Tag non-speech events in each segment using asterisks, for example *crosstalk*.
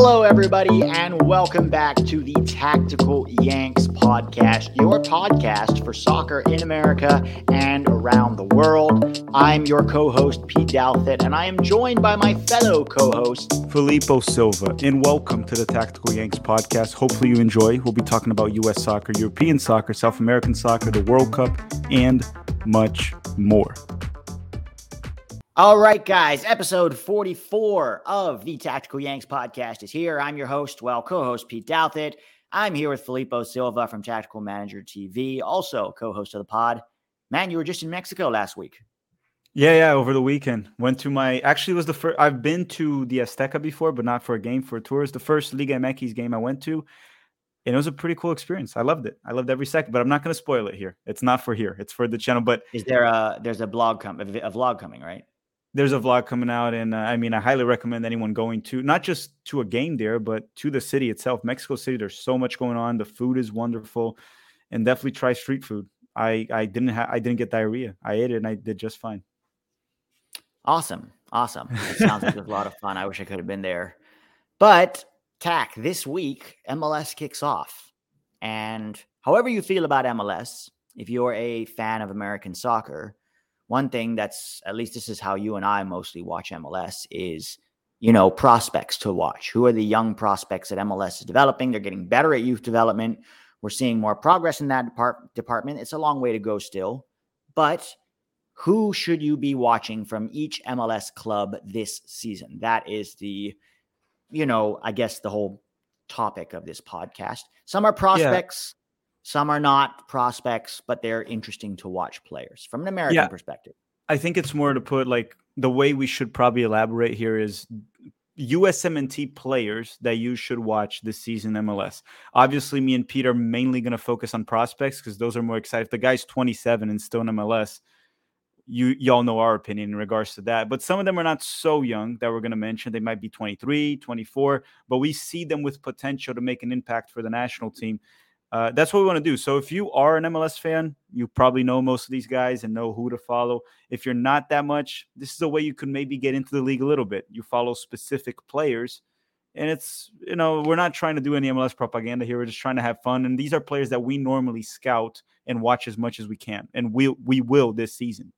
Hello, everybody, and welcome back to the Tactical Yanks podcast, your podcast for soccer in America and around the world. I'm your co host, Pete Douthit, and I am joined by my fellow co host, Filippo Silva. And welcome to the Tactical Yanks podcast. Hopefully, you enjoy. We'll be talking about U.S. soccer, European soccer, South American soccer, the World Cup, and much more. All right, guys, episode 44 of the Tactical Yanks podcast is here. I'm your host, well, co host Pete Douthit. I'm here with Filippo Silva from Tactical Manager TV, also co host of the pod. Man, you were just in Mexico last week. Yeah, yeah, over the weekend. Went to my actually was the first I've been to the Azteca before, but not for a game, for a tour. It's the first Liga MX game I went to. And it was a pretty cool experience. I loved it. I loved every second, but I'm not going to spoil it here. It's not for here. It's for the channel. But is there a there's a blog com- a vlog coming, right? There's a vlog coming out and uh, i mean i highly recommend anyone going to not just to a game there but to the city itself. Mexico city there's so much going on. The food is wonderful and definitely try street food. I i didn't have i didn't get diarrhea. I ate it and i did just fine. Awesome. Awesome. It sounds like it was a lot of fun. I wish i could have been there. But tack this week mls kicks off. And however you feel about mls if you're a fan of american soccer one thing that's at least this is how you and I mostly watch MLS is you know prospects to watch. Who are the young prospects that MLS is developing? They're getting better at youth development. We're seeing more progress in that depart- department. It's a long way to go still, but who should you be watching from each MLS club this season? That is the you know, I guess the whole topic of this podcast. Some are prospects, some are not prospects, but they're interesting to watch players from an American yeah, perspective. I think it's more to put like the way we should probably elaborate here is USMNT players that you should watch this season MLS. Obviously, me and Pete are mainly going to focus on prospects because those are more exciting. If the guy's 27 and still in MLS, you y'all know our opinion in regards to that. But some of them are not so young that we're going to mention. They might be 23, 24, but we see them with potential to make an impact for the national team uh, that's what we want to do. So if you are an MLS fan, you probably know most of these guys and know who to follow. If you're not that much, this is a way you could maybe get into the league a little bit. You follow specific players. And it's, you know, we're not trying to do any MLS propaganda here. We're just trying to have fun. And these are players that we normally scout and watch as much as we can. And we we will this season.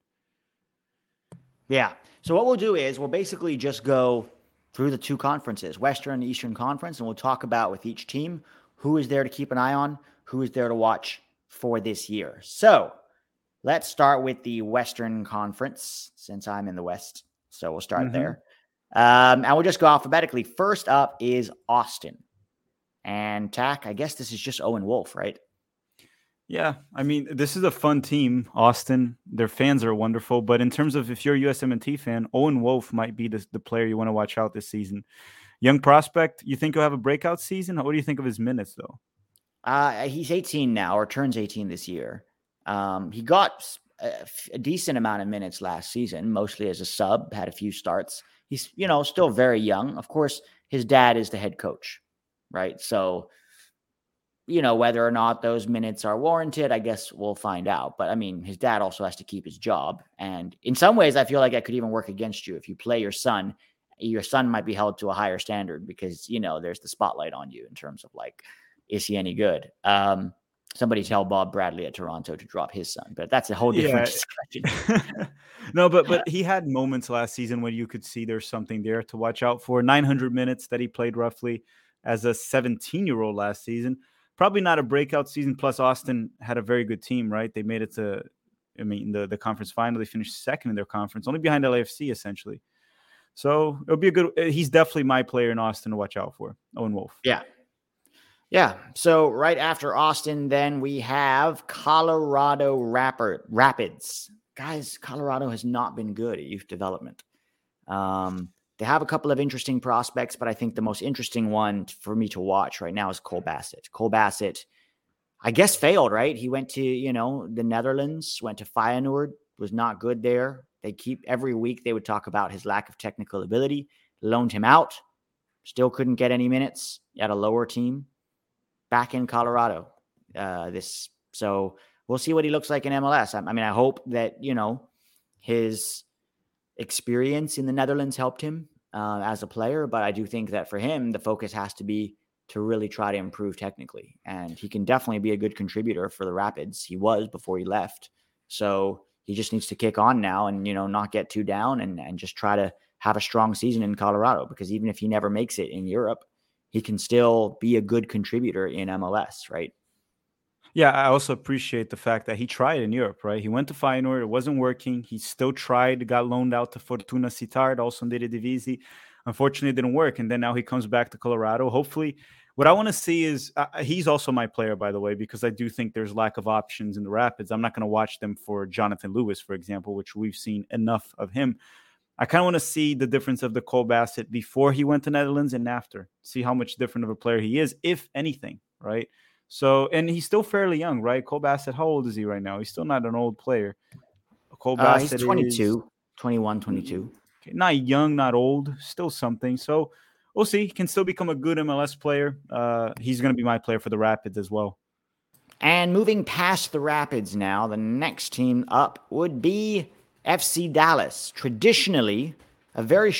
Yeah. So what we'll do is we'll basically just go through the two conferences, Western and Eastern Conference, and we'll talk about with each team who is there to keep an eye on, who is there to watch for this year. So let's start with the Western Conference since I'm in the West. So we'll start mm-hmm. there. Um, and we'll just go alphabetically. First up is Austin. And Tack, I guess this is just Owen Wolff, right? Yeah, I mean, this is a fun team, Austin. Their fans are wonderful, but in terms of if you're a USMNT fan, Owen Wolff might be the, the player you want to watch out this season. Young prospect, you think he'll have a breakout season? What do you think of his minutes, though? Uh, he's 18 now, or turns 18 this year. Um, he got a, a, decent amount of minutes last season, mostly as a sub, had a few starts. He's, you know, still very young. Of course, his dad is the head coach, right? So, you know, whether or not those minutes are warranted, I guess we'll find out. But I mean, his dad also has to keep his job. And in some ways, I feel like I could even work against you if you play your son your son might be held to a higher standard because you know there's the spotlight on you in terms of like is he any good um Somebody tell Bob Bradley at Toronto to drop his son, but that's a whole different Yeah. *laughs* discussion. *laughs* no, but but *laughs* he had moments last season when you could see there's something there to watch out for. 900 minutes that he played roughly as a 17 year old last season. Probably not a breakout season. Plus, Austin had a very good team, right? They made it to, I mean, the the conference final. They finished second in their conference, only behind LAFC essentially. So it'll be a good. uh, He's definitely my player in Austin to watch out for. Owen Wolff. Yeah. Yeah. So right after Austin, then we have Colorado Rapper, Rapids. Guys, Colorado has not been good at youth development. Um, they have a couple of interesting prospects, but I think the most interesting one for me to watch right now is Cole Bassett. Cole Bassett, I guess, failed, right? He went to, you know, the Netherlands, went to Feyenoord, was not good there. They keep every week they would talk about his lack of technical ability, loaned him out, still couldn't get any minutes at a lower team back in Colorado. Uh, this so we'll see what he looks like in MLS. I, I mean, I hope that you know his experience in the Netherlands helped him uh, as a player, but I do think that for him, the focus has to be to really try to improve technically, and he can definitely be a good contributor for the Rapids. He was before he left, so he just needs to kick on now and you know not get too down and and just try to have a strong season in Colorado because even if he never makes it in Europe, he can still be a good contributor in MLS, right? Yeah, I also appreciate the fact that he tried in Europe, right? He went to Feyenoord, it wasn't working. He still tried, got loaned out to Fortuna Sittard, also in the Eredivisie. Unfortunately, it didn't work. And then now he comes back to Colorado. Hopefully, what I want to see is uh, he's also my player, by the way, because I do think there's lack of options in the Rapids. I'm not going to watch them for Jonathan Lewis, for example, which we've seen enough of him. I kind of want to see the difference of the Cole Bassett before he went to Netherlands and after. See how much different of a player he is, if anything, right? So, and he's still fairly young, right? Cole Bassett, how old is he right now? He's still not an old player. Cole Uh, Bassett he's 22, is 21, 22. okay, not young, not old, still something. So we'll see. He can still become a good MLS player. Uh, he's going to be my player for the Rapids as well. And moving past the Rapids now, the next team up would be FC Dallas. Traditionally, a very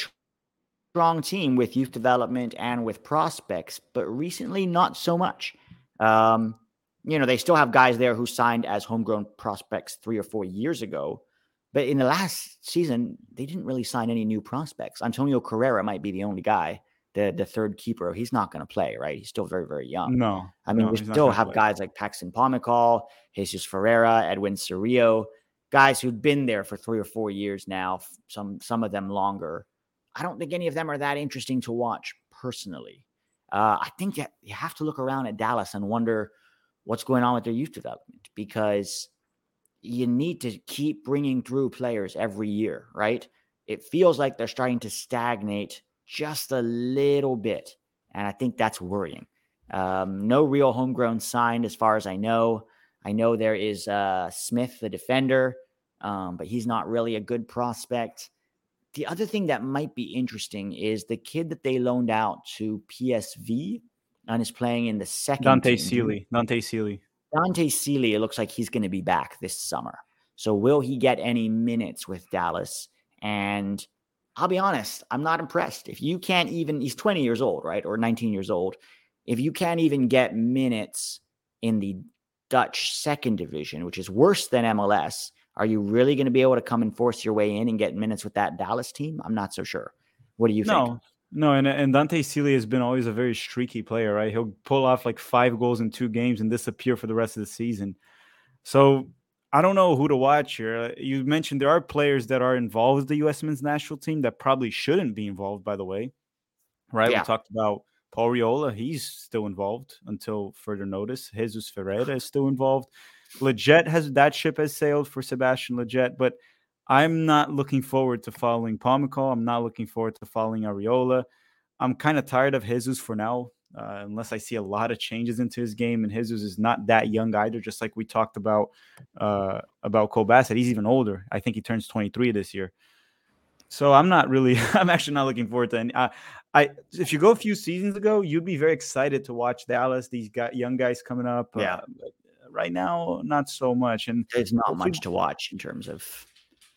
strong team with youth development and with prospects, but recently not so much. Um, you know, they still have guys there who signed as homegrown prospects three or four years ago. But in the last season, they didn't really sign any new prospects. Antonio Carrera might be the only guy, the the third keeper. He's not going to play, right? He's still very, very young. No, I mean, no, we still have play. guys like Paxton Pomykal, Jesus Ferreira, Edwin Cerrillo, guys who've been there for three or four years now, some some of them longer. I don't think any of them are that interesting to watch personally. Uh, I think that you have to look around at Dallas and wonder what's going on with their youth development because you need to keep bringing through players every year, right? It feels like they're starting to stagnate just a little bit. And I think that's worrying. Um, no real homegrown signed as far as I know. I know there is uh, Smith, the defender, um, but he's not really a good prospect. The other thing that might be interesting is the kid that they loaned out to PSV and is playing in the second. Dante team. Sealy. Dante Sealy. Dante Sealy, it looks like he's going to be back this summer. So will he get any minutes with Dallas? And I'll be honest, I'm not impressed. If you can't even, he's 20 years old, right? Or 19 years old. If you can't even get minutes in the Dutch second division, which is worse than MLS, are you really going to be able to come and force your way in and get minutes with that Dallas team? I'm not so sure. What do you think? No, think? no, and and Dante Sealy has been always a very streaky player, right? He'll pull off like five goals in two games and disappear for the rest of the season. So I don't know who to watch here. Uh, You mentioned there are players that are involved with the U.S. men's national team that probably shouldn't be involved, by the way. Right? Yeah. We talked about Paul Arriola. He's still involved until further notice. Jesus Ferreira is still involved. Lletget has that ship has sailed for Sebastian Lletget, but I'm not looking forward to following Pomykal. I'm not looking forward to following Arriola. I'm kind of tired of Jesus for now, uh, unless I see a lot of changes into his game. And Jesus is not that young either, just like we talked about uh, about Cole Bassett. He's even older. I think he turns 23 this year. So I'm not really. *laughs* I'm actually not looking forward to any. Uh, I if you go a few seasons ago, you'd be very excited to watch Dallas. These guy, young guys coming up. Yeah. Uh, right now, not so much. And There's not much to watch in terms of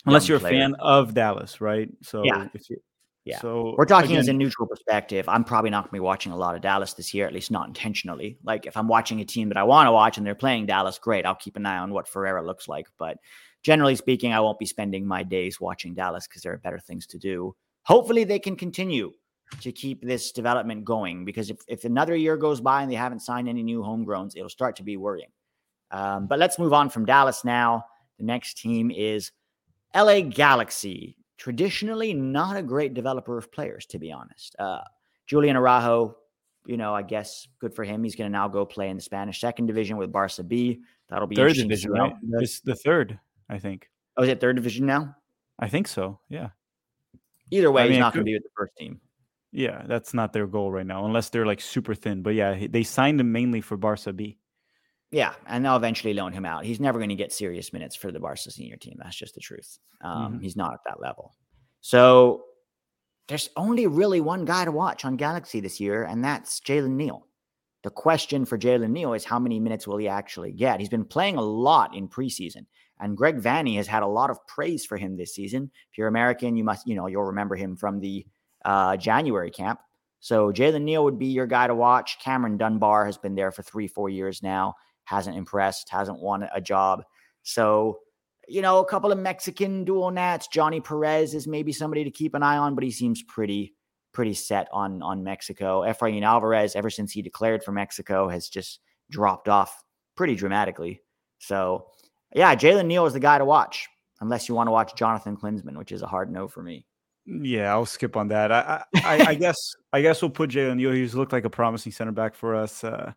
unless you're a fan of Dallas, right? So Yeah. if you Yeah. So We're talking again, as a neutral perspective. I'm probably not going to be watching a lot of Dallas this year, at least not intentionally. Like if I'm watching a team that I want to watch and they're playing Dallas, great. I'll keep an eye on what Ferreira looks like. But generally speaking, I won't be spending my days watching Dallas because there are better things to do. Hopefully, they can continue to keep this development going because if, if another year goes by and they haven't signed any new homegrowns, it'll start to be worrying. Um, but let's move on from Dallas now. The next team is LA Galaxy traditionally not a great developer of players, to be honest. Uh, Julian Araujo, you know, I guess good for him. He's going to now go play in the Spanish second division with Barca B. That'll be third division, right? It's the third, I think. Oh, is it third division now? I think so. Yeah. Either way, I he's mean, it not going to be with the first team. Yeah, that's not their goal right now, unless they're like super thin. But yeah, they signed him mainly for Barca B. Yeah, and they'll eventually loan him out. He's never going to get serious minutes for the Barca senior team. That's just the truth. Um, Mhm. He's not at that level. So there's only really one guy to watch on Galaxy this year, and that's Jalen Neal. The question for Jalen Neal is how many minutes will he actually get? He's been playing a lot in preseason, and Greg Vanney has had a lot of praise for him this season. If you're American, you must, you know, you'll remember him from the uh, January camp. So Jalen Neal would be your guy to watch. Cameron Dunbar has been there for three, four years now, hasn't impressed, hasn't won a job. So, you know, a couple of Mexican dual nats. Johnny Perez is maybe somebody to keep an eye on, but he seems pretty, pretty set on on Mexico. Efrain Alvarez, ever since he declared for Mexico, has just dropped off pretty dramatically. So, yeah, Jalen Neal is the guy to watch, unless you want to watch Jonathan Klinsmann, which is a hard no for me. Yeah, I'll skip on that. I I, I, *laughs* guess I guess we'll put Jalen Neal. He's looked like a promising center back for us. Uh,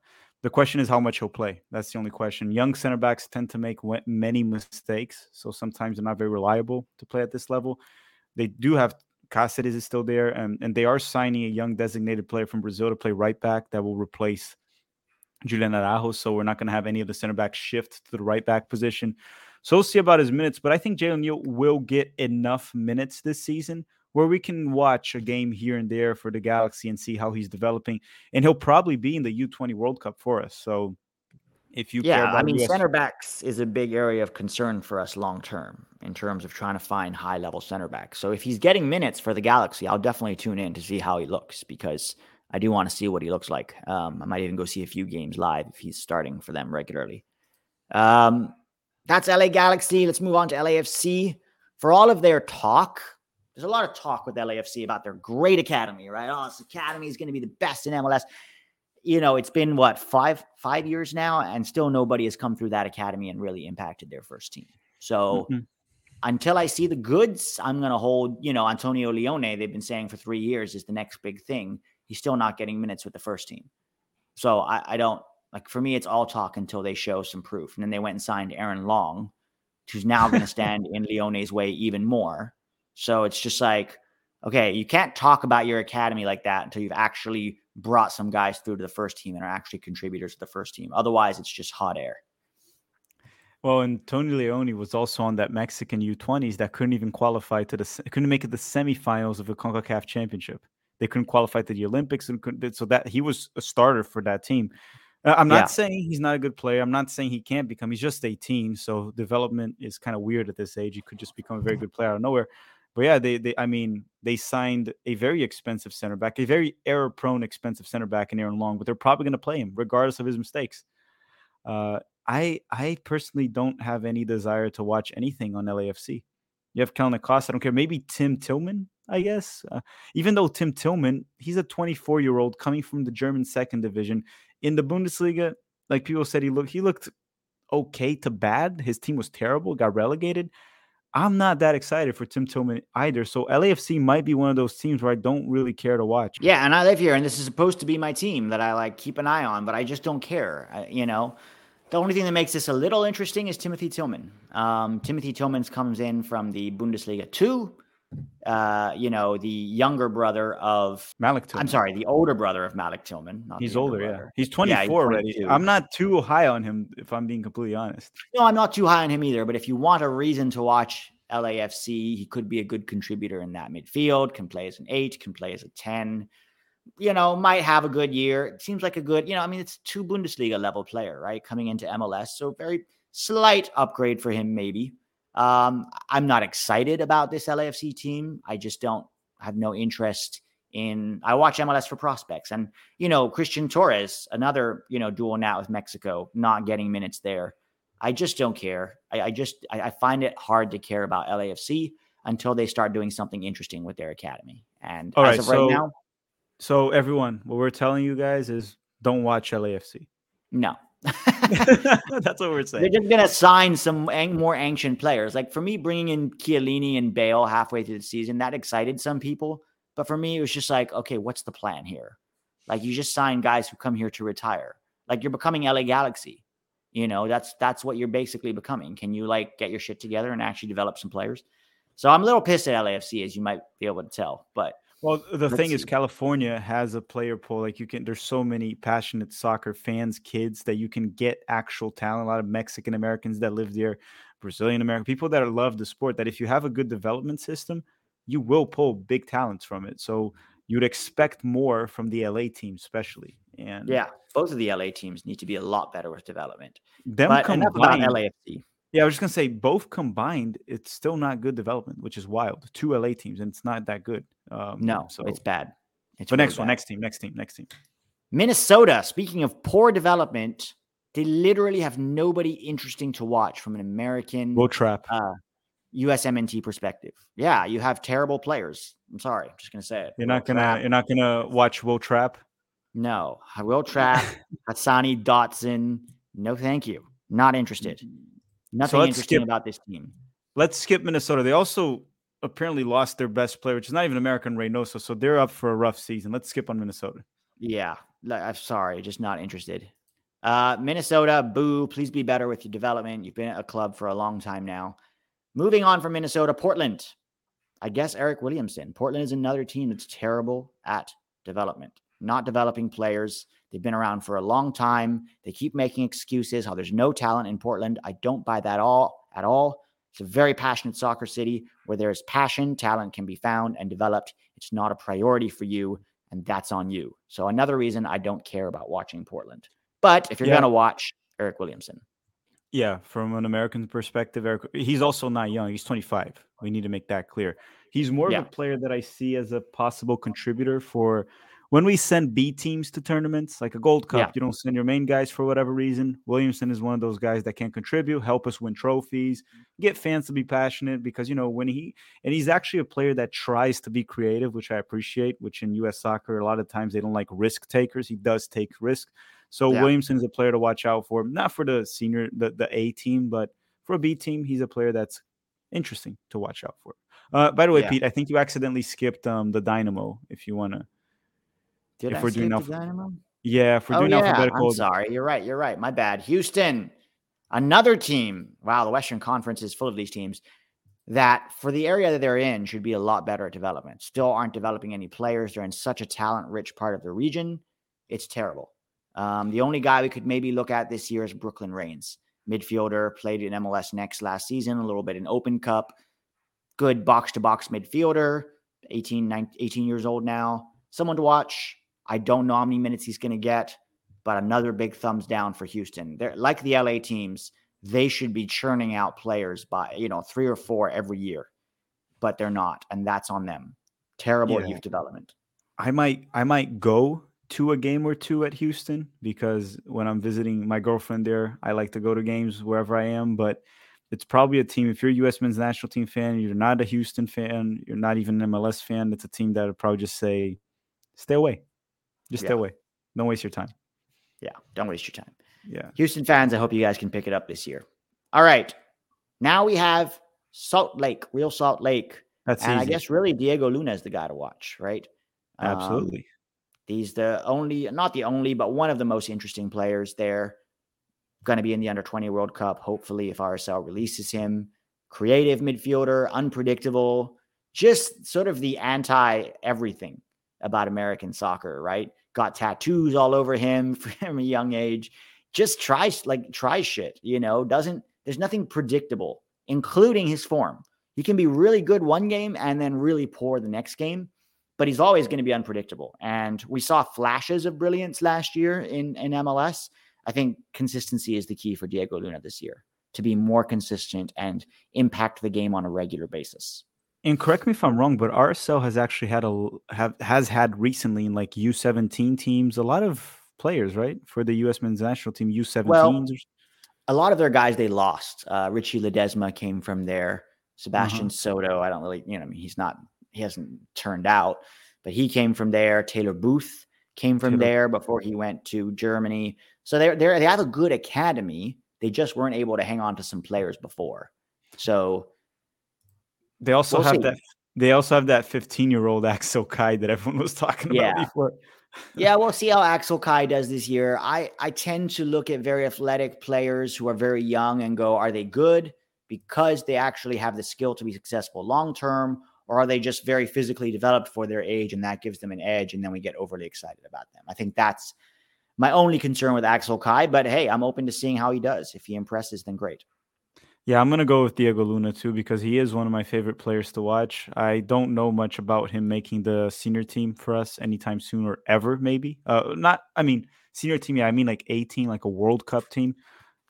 the question is how much he'll play. That's the only question. Young center backs tend to make many mistakes, so sometimes they're not very reliable to play at this level. They do have Cáceres is still there, and and they are signing a young designated player from Brazil to play right back that will replace Julian Araujo. So we're not going to have any of the center backs shift to the right back position. So we'll see about his minutes, but I think Jalen Neal will get enough minutes this season where we can watch a game here and there for the Galaxy and see how he's developing. And he'll probably be in the U20 World Cup for us. So if you care Yeah, I mean, US center backs is a big area of concern for us long term in terms of trying to find high level center backs. So if he's getting minutes for the Galaxy, I'll definitely tune in to see how he looks because I do want to see what he looks like. Um, I might even go see a few games live if he's starting for them regularly. Um, that's LA Galaxy. Let's move on to LAFC. For all of their talk, there's a lot of talk with LAFC about their great academy, right? Oh, this academy is going to be the best in MLS you know, it's been what five five years now, and still nobody has come through that academy and really impacted their first team. So Mhm. until I see the goods, I'm gonna hold. You know, Antonio Leone, they've been saying for three years is the next big thing. He's still not getting minutes with the first team. So I, I don't like for me, it's all talk until they show some proof. And then they went and signed Aaron Long, who's now going *laughs* to stand in Leone's way even more. So it's just like, okay, you can't talk about your academy like that until you've actually brought some guys through to the first team and are actually contributors to the first team. Otherwise, it's just hot air. Well, and Tony Leone was also on that Mexican U20s that couldn't even qualify to the couldn't make it the semifinals of the CONCACAF Championship. They couldn't qualify to the Olympics, and couldn't, so that he was a starter for that team. Uh, I'm not Yeah. saying he's not a good player. I'm not saying he can't become. He's just 18, so development is kind of weird at this age. He could just become a very good player out of nowhere. But yeah, they, they I mean, they signed a very expensive center back, a very error-prone, expensive center back in Aaron Long, but they're probably going to play him regardless of his mistakes. Uh, I I personally don't have any desire to watch anything on LAFC. You have Kellyn Acosta. I don't care. Maybe Tim Tillman, I guess. Uh, even though Tim Tillman, he's a 24 year old coming from the German second division in the Bundesliga. Like people said, he looked he looked okay to bad. His team was terrible, got relegated. I'm not that excited for Tim Tillman either. So LAFC might be one of those teams where I don't really care to watch. Yeah, and I live here, and this is supposed to be my team that I like keep an eye on, but I just don't care. I, you know, the only thing that makes this a little interesting is Timothy Tillman. Um, Timothy Tillman's comes in from the Bundesliga two. Uh, you know, the younger brother of Malik Tillman. I'm sorry, the older brother of Malik Tillman. not He's older, yeah. He's 24 Yeah, he's already. I'm not too high on him, if I'm being completely honest. No, I'm not too high on him either. But if you want a reason to watch LAFC, he could be a good contributor in that midfield. Can play as an eight, can play as a ten. You know, might have a good year. It seems like a good. You know, I mean, it's two Bundesliga level player, right? Coming into MLS, so very slight upgrade for him, maybe. Um, I'm not excited about this LAFC team. I just don't have no interest in I watch MLS for prospects. And, you know, Christian Torres, another, you know, dual now with Mexico, not getting minutes there. I just don't care. I, I just I, I, find it hard to care about LAFC until they start doing something interesting with their academy. And All as right, of right so, now. So everyone, what we're telling you guys is don't watch LAFC. No. *laughs* That's what we're *laughs* saying. They're just gonna sign some ang- more ancient players. Like for me, bringing in Chiellini and Bale halfway through the season that excited some people. But for me, it was just like, okay, what's the plan here? Like you just sign guys who come here to retire. Like you're becoming LA Galaxy. You know, that's that's what you're basically becoming. Can you like get your shit together and actually develop some players? So I'm a little pissed at LAFC, as you might be able to tell. But well, the thing see. is, California has a player pool. Like you can, there's so many passionate soccer fans, kids that you can get actual talent. A lot of Mexican Americans that live there, Brazilian American people that love the sport. That if you have a good development system, you will pull big talents from it. So you'd expect more from the LA team, especially. And yeah, both of the LA teams need to be a lot better with development. Them but combined, enough about LAFC. Yeah, I was just gonna say both combined, it's still not good development, which is wild. Two LA teams, and it's not that good. Um, no, so it's bad. It's but really next bad. one, next team, next team, next team. Minnesota. Speaking of poor development, they literally have nobody interesting to watch from an American. Will Trapp. Uh, USMNT perspective. Yeah, you have terrible players. I'm sorry, I'm just gonna say it. You're not gonna Trapp. you're not gonna watch Will Trapp. No, I will *laughs* trap Hassani Dotson. No, thank you. Not interested. Nothing so interesting skip, about this team. Let's skip Minnesota. They also apparently lost their best player, which is not even American Reynoso. So they're up for a rough season. Let's skip on Minnesota. Yeah, I'm sorry, just not interested. Uh, Minnesota, boo. Please be better with your development. You've been at a club for a long time now. Moving on from Minnesota, Portland. I guess Eryk Williamson. Portland is another team that's terrible at development, not developing players. They've been around for a long time. They keep making excuses how there's no talent in Portland. I don't buy that all at all. It's a very passionate soccer city where there's passion, talent can be found and developed. It's not a priority for you, and that's on you. So another reason I don't care about watching Portland. But if you're yeah. going to watch Eryk Williamson, yeah, from an American perspective, Eryk, he's also not young. He's 25. We need to make that clear. He's more yeah. of a player that I see as a possible contributor for when we send B teams to tournaments, like a Gold Cup. Yeah. You don't send your main guys for whatever reason. Williamson is one of those guys that can contribute, help us win trophies, get fans to be passionate because you know when he and he's actually a player that tries to be creative, which I appreciate. Which in U.S. soccer, a lot of times they don't like risk takers. He does take risk. So yeah. Williamson is a player to watch out for, not for the senior, the, the A team, but for a B team, he's a player that's interesting to watch out for. Uh, by the way, yeah. Pete, I think you accidentally skipped um, the Dynamo. If you want to, did if I we're doing alph- Dynamo? Yeah, if we're oh, doing yeah. alphabetical. I'm sorry, you're right. You're right. My bad. Houston, another team. Wow, the Western Conference is full of these teams that for the area that they're in should be a lot better at development. Still aren't developing any players. They're in such a talent rich part of the region. It's terrible. Um, the only guy we could maybe look at this year is Brooklyn Raines, midfielder, played in MLS Next last season, a little bit in Open Cup. Good box to box midfielder, 18, 19, 18 years old now. Someone to watch. I don't know how many minutes he's going to get, but another big thumbs down for Houston. They're like the LA teams, they should be churning out players by, you know, three or four every year, but they're not. And that's on them. Terrible yeah. youth development. I might, I might go to a game or two at Houston because when I'm visiting my girlfriend there, I like to go to games wherever I am. But it's probably a team. If you're a U.S. men's national team fan, you're not a Houston fan, you're not even an MLS fan. It's a team that would probably just say, "Stay away, just yeah. stay away. Don't waste your time." Yeah, don't waste your time. Yeah, Houston fans, I hope you guys can pick it up this year. All right, now we have Salt Lake, Real Salt Lake, That's and easy. I guess really Diego Luna is the guy to watch, right? Absolutely. Um, He's the only, not the only, but one of the most interesting players there. Going to be in the under 20 World Cup, hopefully, if RSL releases him. Creative midfielder, unpredictable, just sort of the anti everything about American soccer, right? Got tattoos all over him *laughs* from a young age. Just tries, like, tries shit, you know, doesn't, there's nothing predictable, including his form. He can be really good one game and then really poor the next game but he's always going to be unpredictable. And we saw flashes of brilliance last year in, in MLS. I think consistency is the key for Diego Luna this year to be more consistent and impact the game on a regular basis. And correct me if I'm wrong, but RSL has actually had a have has had recently in like U17 teams a lot of players, right, for the U.S. men's national team U17s. Well, a lot of their guys they lost. Uh, Richie Ledesma came from there. Sebastian uh-huh. Soto, I don't really, you know, I mean, he's not, he hasn't turned out, but he came from there. Taylor Booth came from Taylor. there before he went to Germany. So they're, they're, they have a good academy. They just weren't able to hang on to some players before. So they also we'll have see. that. They also have that 15 year old Axel Kei that everyone was talking yeah. about before. yeah, *laughs* we'll see how Axel Kei does this year. I I tend to look at very athletic players who are very young and go, are they good because they actually have the skill to be successful long term, or are they just very physically developed for their age and that gives them an edge, and then we get overly excited about them? I think that's my only concern with Axel Kei. But hey, I'm open to seeing how he does. If he impresses, then great. Yeah, I'm gonna go with Diego Luna too because he is one of my favorite players to watch. I don't know much about him making the senior team for us anytime soon or ever, maybe. Uh, not, I mean, senior team. Yeah, I mean like 18, like a World Cup team.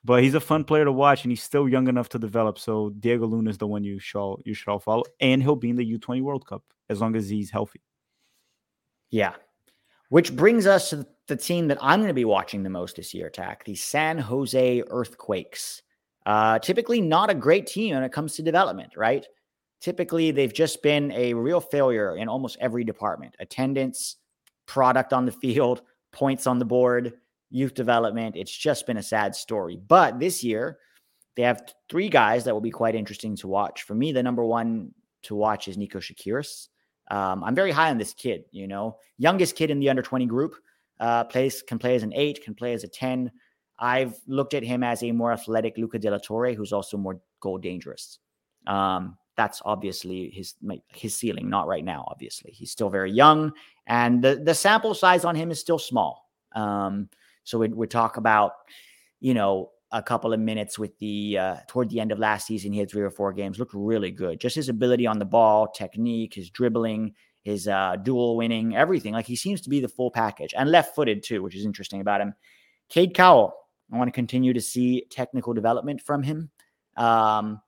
But he's a fun player to watch, and he's still young enough to develop. So Diego Luna is the one you shall you should all follow, and he'll be in the U20 World Cup as long as he's healthy. Yeah, which brings us to the team that I'm going to be watching the most this year. Tack the San Jose Earthquakes. Uh, typically, not a great team when it comes to development, right? Typically, they've just been a real failure in almost every department attendance, product on the field, *laughs* points on the board, youth development. It's just been a sad story. But this year, they have three guys that will be quite interesting to watch. For me, the number one to watch is Nico Tsakiris. Um, I'm very high on this kid, you know, youngest kid in the under 20 group, uh, plays, can play as an eight, can play as a 10. I've looked at him as a more athletic Luca de la Torre, who's also more goal dangerous. Um, that's obviously his his ceiling, not right now. Obviously, he's still very young, and the the sample size on him is still small. Um, so we we talk about, you know, a couple of minutes with the uh, toward the end of last season, he had three or four games, looked really good. Just his ability on the ball, technique, his dribbling, his uh, dual winning, everything. Like he seems to be the full package, and left footed too, which is interesting about him. Cade Cowell, I want to continue to see technical development from him. Um,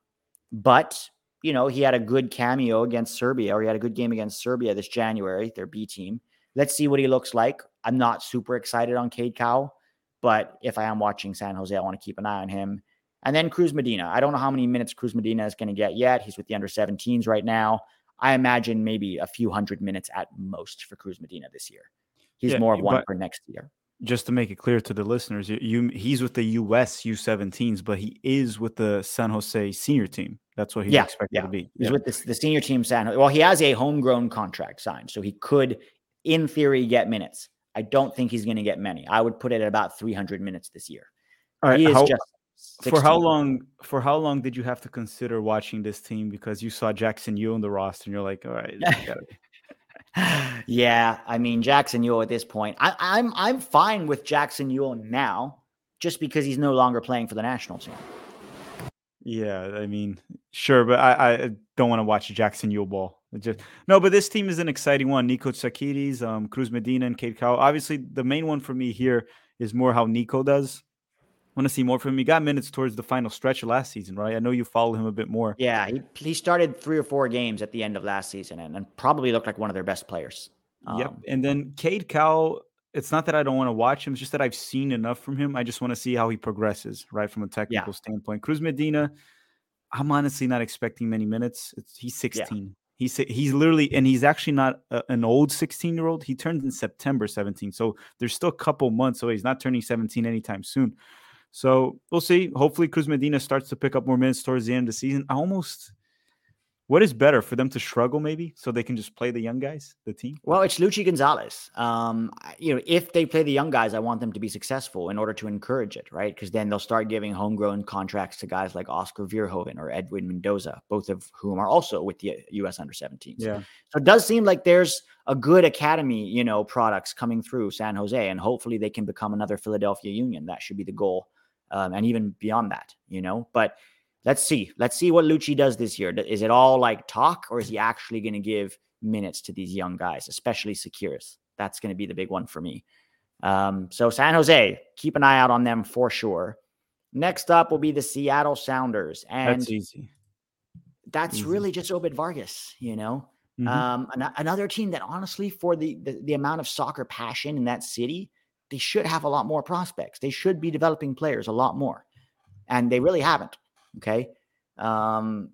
but you know, he had a good cameo against Serbia, or he had a good game against Serbia this January, their B team. Let's see what he looks like. I'm not super excited on Cade Cow, but if I am watching San Jose, I want to keep an eye on him. And then Cruz Medina. I don't know how many minutes Cruz Medina is going to get yet. He's with the under 17s right now. I imagine maybe a few hundred minutes at most for Cruz Medina this year. He's yeah, more of one for next year just to make it clear to the listeners, you, you, he's with the U.S. U17s, but he is with the San Jose senior team. That's what he's yeah, expected yeah. to be. He's yeah. with the, the senior team. San Jose. Well, he has a homegrown contract signed, so he could, in theory, get minutes. I don't think he's going to get many. I would put it at about 300 minutes this year. All right, how, for how long? For how long did you have to consider watching this team because you saw Jackson Yueill in the roster and you're like, all right, *laughs* *sighs* yeah, I mean Jackson Yueill at this point, I, I'm I'm fine with Jackson Yueill now, just because he's no longer playing for the national team. Yeah, I mean, sure, but I, I don't want to watch Jackson Yueill ball. Just no, but this team is an exciting one. Nico Tsakiris, um, Cruz Medina, and Cade Cowell. Obviously, the main one for me here is more how Nico does want to see more from him. He got minutes towards the final stretch of last season, right? I know you follow him a bit more. Yeah, he, he started three or four games at the end of last season and, and probably looked like one of their best players. Um, yep. And then Cade Cowell, it's not that I don't want to watch him, it's just that I've seen enough from him. I just want to see how he progresses, right, from a technical yeah. standpoint. Cruz Medina, I'm honestly not expecting many minutes. It's, he's 16. Yeah. He's he's literally, and he's actually not a, an old 16 year old. He turns in September 17, so there's still a couple months away. He's not turning 17 anytime soon. So we'll see. Hopefully, Cruz Medina starts to pick up more minutes towards the end of the season. I almost, what is better for them to struggle maybe so they can just play the young guys, the team? Well, it's Luchi Gonzalez. Um, you know, if they play the young guys, I want them to be successful in order to encourage it, right? Because then they'll start giving homegrown contracts to guys like Oscar Verhoeven or Edwin Mendoza, both of whom are also with the U.S. under 17s. Yeah. So it does seem like there's a good academy, you know, products coming through San Jose, and hopefully they can become another Philadelphia Union. That should be the goal um, and even beyond that, you know. But let's see. Let's see what Luchi does this year. Is it all like talk, or is he actually going to give minutes to these young guys, especially Tsakiris? That's going to be the big one for me. Um, so San Jose, keep an eye out on them for sure. Next up will be the Seattle Sounders, and that's easy. that's Easy. really just Obed Vargas, you know. Mhm. Um, an- another team that honestly, for the, the the amount of soccer passion in that city, they should have a lot more prospects. They should be developing players a lot more, and they really haven't. Okay, um,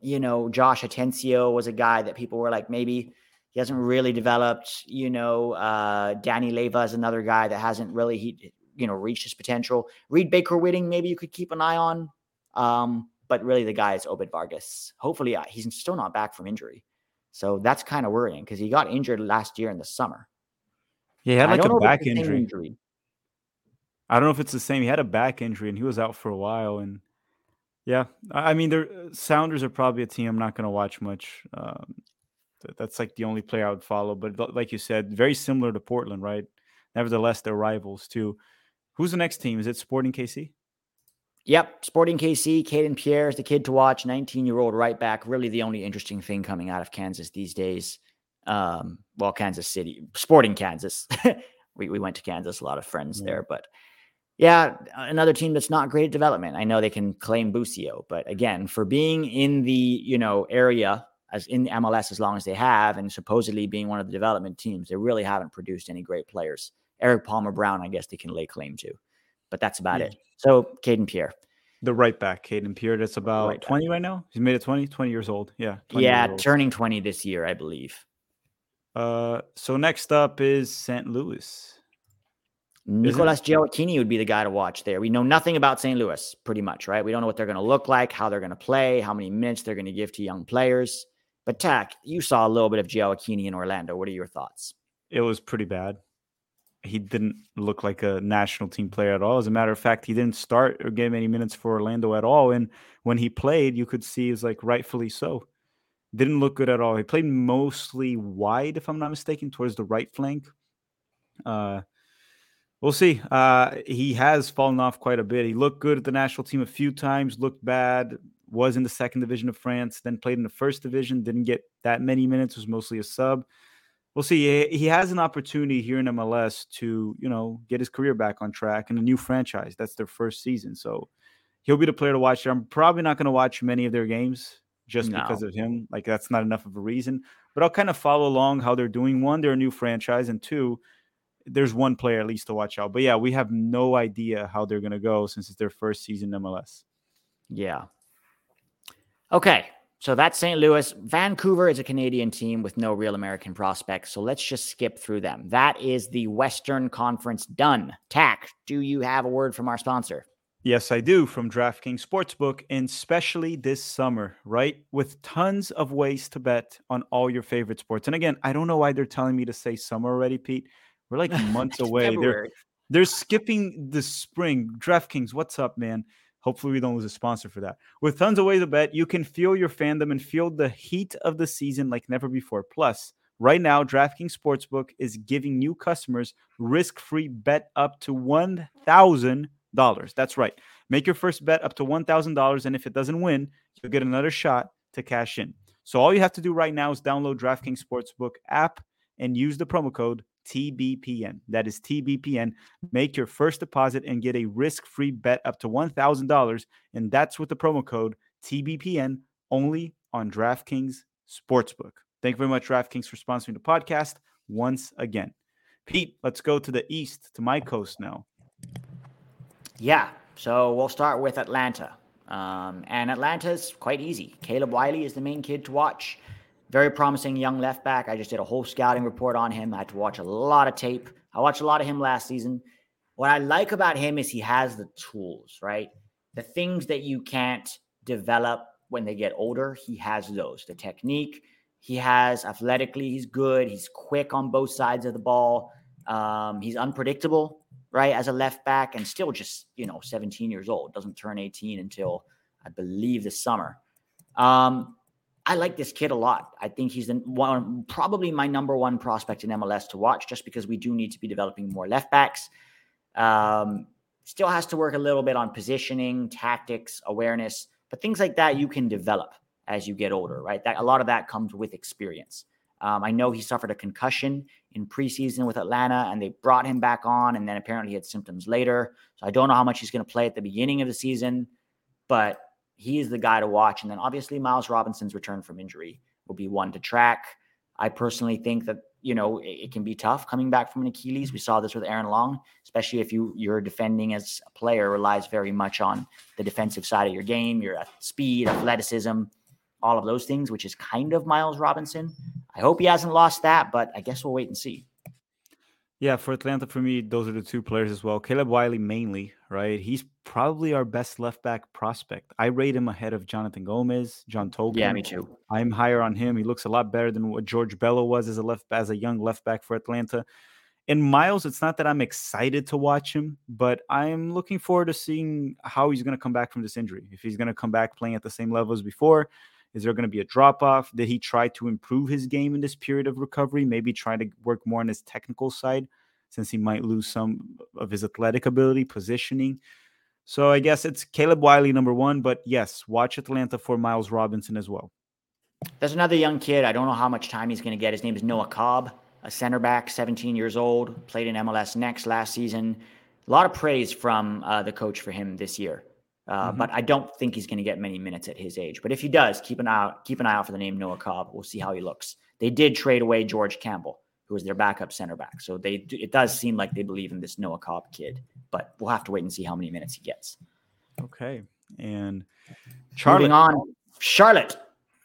you know, Josh Atencio was a guy that people were like, maybe he hasn't really developed. You know, uh, Danny Leyva is another guy that hasn't really he you know reached his potential. Reed Baker Whiting, maybe you could keep an eye on. Um, but really, the guy is Obed Vargas. Hopefully, uh, he's still not back from injury. So that's kind of worrying because he got injured last year in the summer. Yeah, he had like a back injury. injury. I don't know if it's the same. He had a back injury and he was out for a while. And yeah, I mean, the Sounders are probably a team I'm not going to watch much. Um, that's like the only player I would follow. But like you said, very similar to Portland, right? Nevertheless, they're rivals too. Who's the next team? Is it Sporting KC? Yep, Sporting KC, Kayden Pierre is the kid to watch, 19 year old right back. Really, the only interesting thing coming out of Kansas these days. Um, well, Kansas City, Sporting Kansas. *laughs* we, we went to Kansas, a lot of friends Yeah. there. But yeah, another team that's not great at development. I know they can claim Busio, but again, for being in the you know area as in MLS as long as they have, and supposedly being one of the development teams, they really haven't produced any great players. Erik Palmer Brown, I guess they can lay claim to, but that's about Yeah. it. So Kayden Pierre. The right back, Kayden Pierre. That's about Right back. 20 right now. He's made it 20, 20 years old. Yeah. Yeah, old. turning 20 this year, I believe. Uh, so next up is St. Louis. Nicolas Gioacchini would be the guy to watch there. We know nothing about St. Louis, pretty much, right? We don't know what they're going to look like, how they're going to play, how many minutes they're going to give to young players. But Tack, you saw a little bit of Gioacchini in Orlando. What are your thoughts? It was pretty bad. He didn't look like a national team player at all. As a matter of fact, he didn't start or get many minutes for Orlando at all. And when he played, you could see was like rightfully so. Didn't look good at all. He played mostly wide, if I'm not mistaken, towards the right flank. Uh, we'll see. Uh, he has fallen off quite a bit. He looked good at the national team a few times, looked bad, was in the second division of France, then played in the first division, didn't get that many minutes, was mostly a sub. We'll see. He- has an opportunity here in MLS to, you know, get his career back on track in a new franchise. That's their first season. So he'll be the player to watch there. I'm probably not going to watch many of their games just because of him. Like that's not enough of a reason. But I'll kind of follow along how they're doing. One, they're a new franchise, and two, there's one player at least to watch out. But yeah, we have no idea how they're going to go since it's their first season in MLS. Yeah. Okay. So that's St. Louis. Vancouver is a Canadian team with no real American prospects. So let's just skip through them. That is the Western Conference done. Tack, do you have a word from our sponsor? Yes, I do from DraftKings Sportsbook, and especially this summer, right? With tons of ways to bet on all your favorite sports. And again, I don't know why they're telling me to say summer already, Pete. We're like *laughs* months away. They're they're skipping the spring. DraftKings, what's up, man? Hopefully, we don't lose a sponsor for that. With tons of ways to bet, you can feel your fandom and feel the heat of the season like never before. Plus, right now, DraftKings Sportsbook is giving new customers risk-free bet up to one thousand dollars. That's right. Make your first bet up to one thousand dollars, and if it doesn't win, you'll get another shot to cash in. So all you have to do right now is download DraftKings Sportsbook app and use the promo code TBPN. That is TBPN. Make your first deposit and get a risk-free bet up to $1,000 and that's with the promo code TBPN only on DraftKings Sportsbook. Thank you very much DraftKings for sponsoring the podcast once again. Pete, let's go to the east to my coast now. Yeah. So we'll start with Atlanta. Um, and Atlanta's quite easy. Caleb Wiley is the main kid to watch. Very promising young left back. I just did a whole scouting report on him. I had to watch a lot of tape. I watched a lot of him last season. What I like about him is he has the tools, right? The things that you can't develop when they get older, he has those. The technique, he has athletically, he's good. He's quick on both sides of the ball. Um, he's unpredictable, right? As a left back and still just, you know, 17 years old, doesn't turn 18 until I believe this summer. Um, I like this kid a lot. I think he's the one, probably my number one prospect in MLS to watch, just because we do need to be developing more left backs. Um, still has to work a little bit on positioning, tactics, awareness, but things like that you can develop as you get older, right? That a lot of that comes with experience. Um, I know he suffered a concussion in preseason with Atlanta, and they brought him back on, and then apparently he had symptoms later. So I don't know how much he's going to play at the beginning of the season, but he is the guy to watch. And then obviously Miles Robinson's return from injury will be one to track. I personally think that you know it, it, can be tough coming back from an Achilles. We saw this with Aaron Long, especially if you you're defending as a player relies very much on the defensive side of your game, your speed, athleticism, all of those things, which is kind of Miles Robinson. I hope he hasn't lost that, but I guess we'll wait and see. Yeah, for Atlanta, for me, those are the two players as well. Caleb Wiley mainly, right? He's probably our best left back prospect. I rate him ahead of Jonathan Gomez, John Tolkin. Yeah, me too. I'm higher on him. He looks a lot better than what George Bello was as a left as a young left back for Atlanta. And Miles, it's not that I'm excited to watch him, but I'm looking forward to seeing how he's going to come back from this injury. If he's going to come back playing at the same level as before, is there going to be a drop off? Did he try to improve his game in this period of recovery? Maybe try to work more on his technical side since he might lose some of his athletic ability, positioning. So I guess it's Caleb Wiley number one, but yes, watch Atlanta for Miles Robinson as well. There's another young kid. I don't know how much time he's going to get. His name is Noah Cobb, a center back, 17 years old, played in MLS Next last season. A lot of praise from uh, the coach for him this year. Uh, mm-hmm. But I don't think he's going to get many minutes at his age. But if he does, keep an eye out, keep an eye out for the name Noah Cobb. We'll see how he looks. They did trade away George Campbell, who was their backup center back. So they it does seem like they believe in this Noah Cobb kid. But we'll have to wait and see how many minutes he gets. Okay, and Charlotte. Moving on, Charlotte.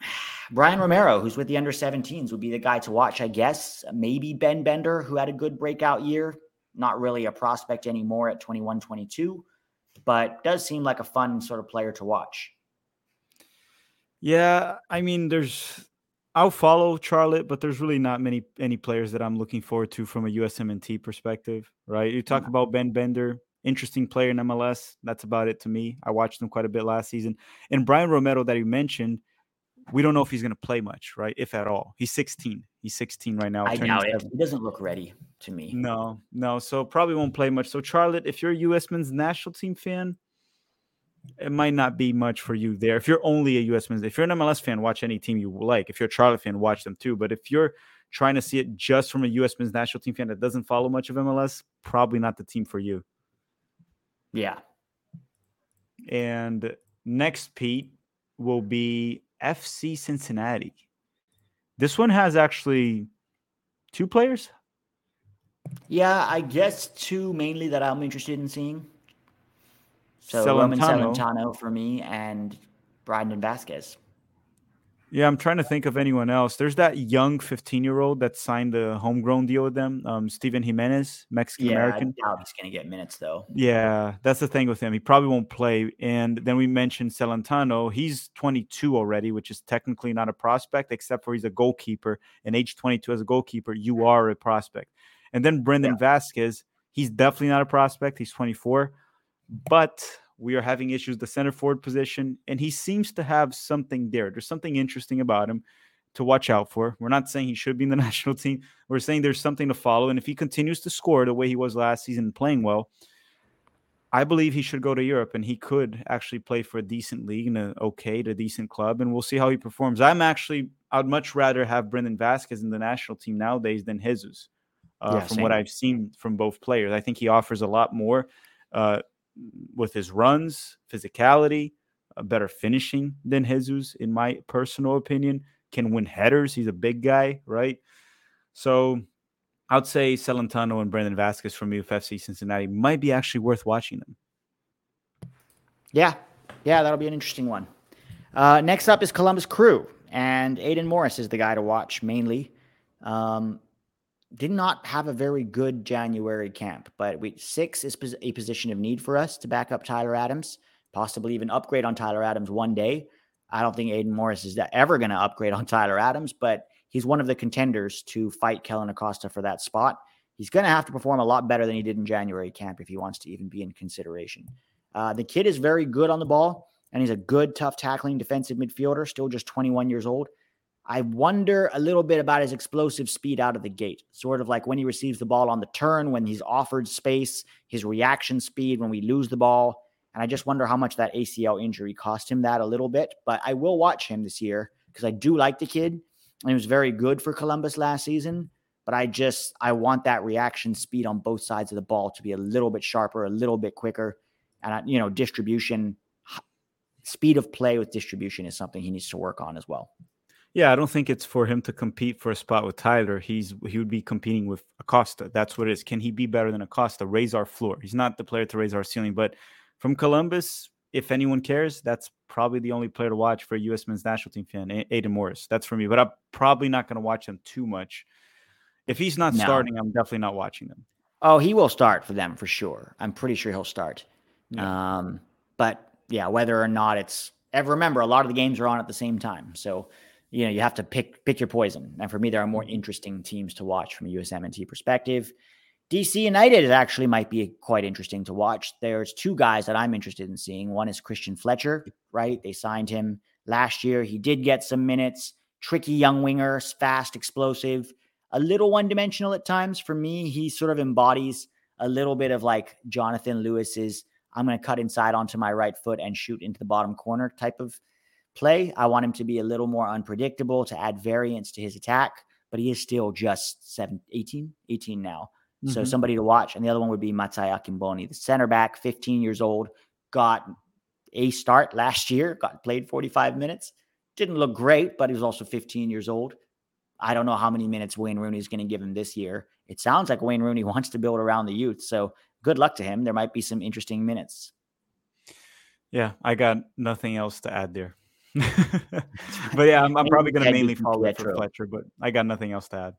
*sighs* Brian Romero, who's with the under 17s, would be the guy to watch, I guess. Maybe Ben Bender, who had a good breakout year. Not really a prospect anymore at 21 22 but does seem like a fun sort of player to watch. Yeah, I mean, there's I'll follow Charlotte, but there's really not many any players that I'm looking forward to from a USMNT perspective, right? You talk yeah. about Ben Bender, interesting player in MLS. That's about it to me. I watched him quite a bit last season. And Brian Romero that you mentioned, we don't know if he's going to play much, right? If at all. He's 16. He's 16 right now. I doubt it. He doesn't look ready to me. No, no. So probably won't play much. So Charlotte, if you're a U.S. men's national team fan, it might not be much for you there. If you're only a U.S. men's, if you're an MLS fan, watch any team you like. If you're a Charlotte fan, watch them too. But if you're trying to see it just from a U.S. men's national team fan that doesn't follow much of MLS, probably not the team for you. Yeah. And next, Pete, will be FC Cincinnati. This one has actually two players. Yeah, I guess two mainly that I'm interested in seeing. So Celentano. Roman Celentano for me and Brandon Vazquez. Yeah, I'm trying to think of anyone else. There's that young 15 year old that signed the homegrown deal with them, um, Stiven Jimenez, Mexican American. Yeah, I doubt he's going to get minutes though. Yeah, that's the thing with him. He probably won't play. And then we mentioned Celentano. He's 22 already, which is technically not a prospect, except for he's a goalkeeper. And age 22 as a goalkeeper, you are a prospect. And then Brendan yeah. Vazquez, he's definitely not a prospect. He's 24, but we are having issues the center forward position, and he seems to have something there. There's something interesting about him to watch out for. We're not saying he should be in the *laughs* national team. We're saying there's something to follow. And if he continues to score the way he was last season playing well, I believe he should go to Europe and he could actually play for a decent league and a okay to decent club. And we'll see how he performs. I'm actually, I'd much rather have Brendan Vazquez in the national team nowadays than Jesus. Uh, yeah, from same. what I've seen from both players, I think he offers a lot more. Uh, with his runs, physicality, a better finishing than Jesus, in my personal opinion. Can win headers. He's a big guy, right? So I'd say Celentano and Brandon Vazquez from UFFC Cincinnati might be actually worth watching them. Yeah, yeah, that'll be an interesting one. Uh, next up is Columbus Crew, and Aidan Morris is the guy to watch mainly. Um, did not have a very good January camp, but we, six is a position of need for us to back up Tyler Adams, possibly even upgrade on Tyler Adams one day. I don't think Aidan Morris is ever going to upgrade on *laughs* Tyler Adams, but he's one of the contenders to fight Kellyn Acosta for that spot. He's going to have to perform a lot better than he did in January camp if he wants to even be in consideration. Uh, the kid is very good on the ball, and he's a good, tough tackling defensive midfielder, still just 21 years old. I wonder a little bit about his explosive speed out of the gate, sort of like when he receives the ball on the turn, when he's offered space, his reaction speed when we lose the ball. And I just wonder how much that ACL injury cost him that a little bit. But I will watch him this year because I do like the kid. And he was very good for Columbus last season. But I just, I want that reaction speed on both sides of the ball to be a little bit sharper, a little bit quicker. And, you know, distribution speed of play with distribution is something he needs to work on as well. Yeah, I don't think it's for him to compete for a spot with Tyler. He's he would be competing with Acosta. That's what it is. Can he be better than Acosta? Raise our floor. He's not the player to raise our ceiling. But from Columbus, if anyone cares, that's probably the only player to watch for a U.S. men's national team fan, Aidan Morris. That's for me. But I'm probably not going to watch him too much. If he's not no. starting, I'm definitely not watching them. Oh, he will start for them for sure. I'm pretty sure he'll start. Yeah. Um, but yeah, whether or not it's ever remember, a lot of the games are on at the same time. So you know, you have to pick pick your poison. And for me, there are more mm-hmm. interesting teams to watch from a USMNT perspective. DC United actually might be quite interesting to watch. There's two guys that I'm interested in seeing. One is Christian Fletcher, right? They signed him last year. He did get some minutes. Tricky young winger, fast, explosive, a little one dimensional at times. For me, he sort of embodies a little bit of like Jonathan Lewis's I'm going to cut inside onto my right foot and shoot into the bottom corner type of play. I want him to be a little more unpredictable to add variance to his attack, but he is still just seven, 18, 18 now. Mm-hmm. So somebody to watch. And the other one would be Matai Akinmboni, the center back, 15 years old, got a start last year, got played 45 minutes. Didn't look great, but he was also 15 years old. I don't know how many minutes Wayne Rooney is going to give him this year. It sounds like Wayne Rooney *laughs* wants to build around the youth. So good luck to him. There might be some interesting minutes. Yeah, I got nothing else to add there. *laughs* but yeah, I'm, I'm probably going to mainly follow it for Fletcher, but I got nothing else to add.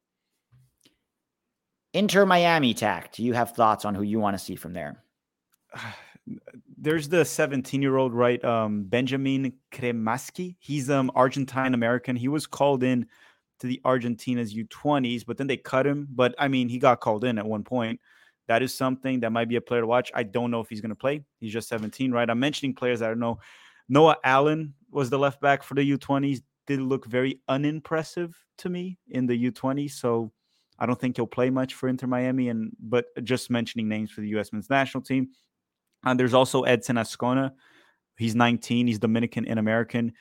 Inter Miami tact. You have thoughts on who you want to see from there? *sighs* There's the 17 year old, right? Um, Benjamin Cremaschi. He's um Argentine American. He was called in to the Argentina's U20s, but then they cut him. But I mean, he got called in at one point. That is something that might be a player to watch. I don't know if he's going to play. He's just 17, right? I'm mentioning players I don't know. Noah Allen was the left back for the U20s. Did look very unimpressive to me in the U20s. So I don't think he'll play much for Inter Miami. And but just mentioning names for the U.S. men's national team. And there's also Edson Azcona. He's 19. He's Dominican and American.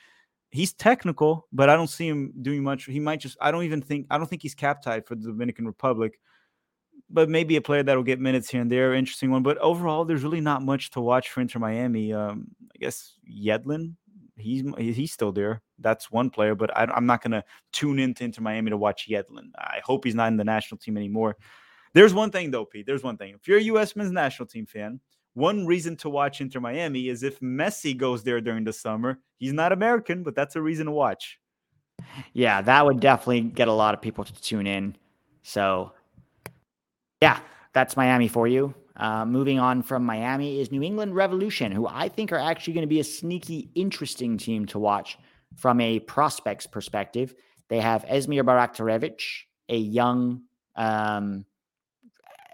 He's technical, but I don't see him doing much. He might just. I don't even think. I don't think he's cap tied for the Dominican Republic but maybe a player that'll get minutes here and there. Interesting one. But overall, there's really not much to watch for Inter Miami. Um, I guess Yedlin, he's he's still there. That's one player, but I, am not going to tune into Inter Miami to watch Yedlin. I hope he's not in the national team anymore. There's one thing though, Pete. There's one thing. If you're a U.S. men's national team fan, one reason to watch Inter Miami is if Messi goes there during the summer. He's not American, but that's a reason to watch. Yeah, that would definitely get a lot of people to tune in. So yeah, that's Miami for you. Uh, moving on from Miami is New England Revolution, who I think are actually going to be a sneaky, interesting team to watch from a prospects perspective. They have Esmir Bajraktarevic, a young um,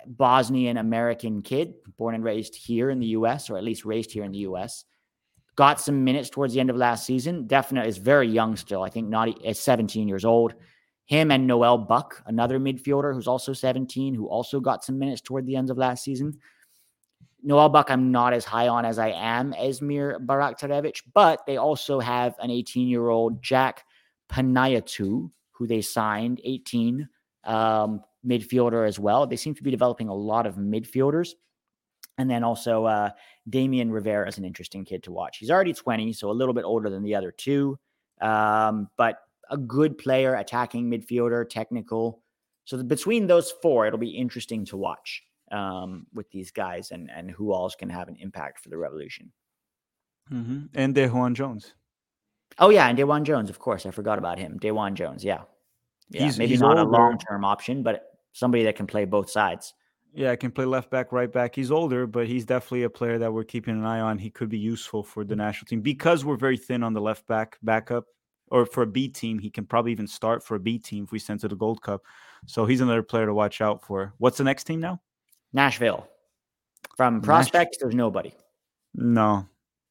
Bosnian American kid, born and raised here in the U.S., or at least raised here in the U.S. Got some minutes towards the end of last season. Definitely is very young still. I think not is 17 years old. Him and Noel Buck, another midfielder who's also 17, who also got some minutes toward the end of last season. Noel Buck, I'm not as high on as I am Esmir Bajraktarevic, but they also have an 18 year old Jack Panayotou, who they signed, 18, um, midfielder as well. They seem to be developing a lot of midfielders. And then also uh, Damian Rivera is an interesting kid to watch. He's already 20, so a little bit older than the other two. Um, but a good player, attacking midfielder, technical. So between those four, it'll be interesting to watch um, with these guys and and who else can have an impact for the Revolution. Mm-hmm. And DeJuan Jones. Oh yeah, and DeJuan Jones, of course. I forgot about him. DeJuan Jones, yeah, yeah. He's, maybe he's not older. a long term option, but somebody that can play both sides. Yeah, I can play left back, right back. He's older, but he's definitely a player that we're keeping an eye on. He could be useful for the national team because we're very thin on the left back backup or for a B team. He can probably even start for a B team if we send to the Gold Cup. So he's another player to watch out for. What's the next team now? Nashville. From prospects, Nash- there's nobody. No,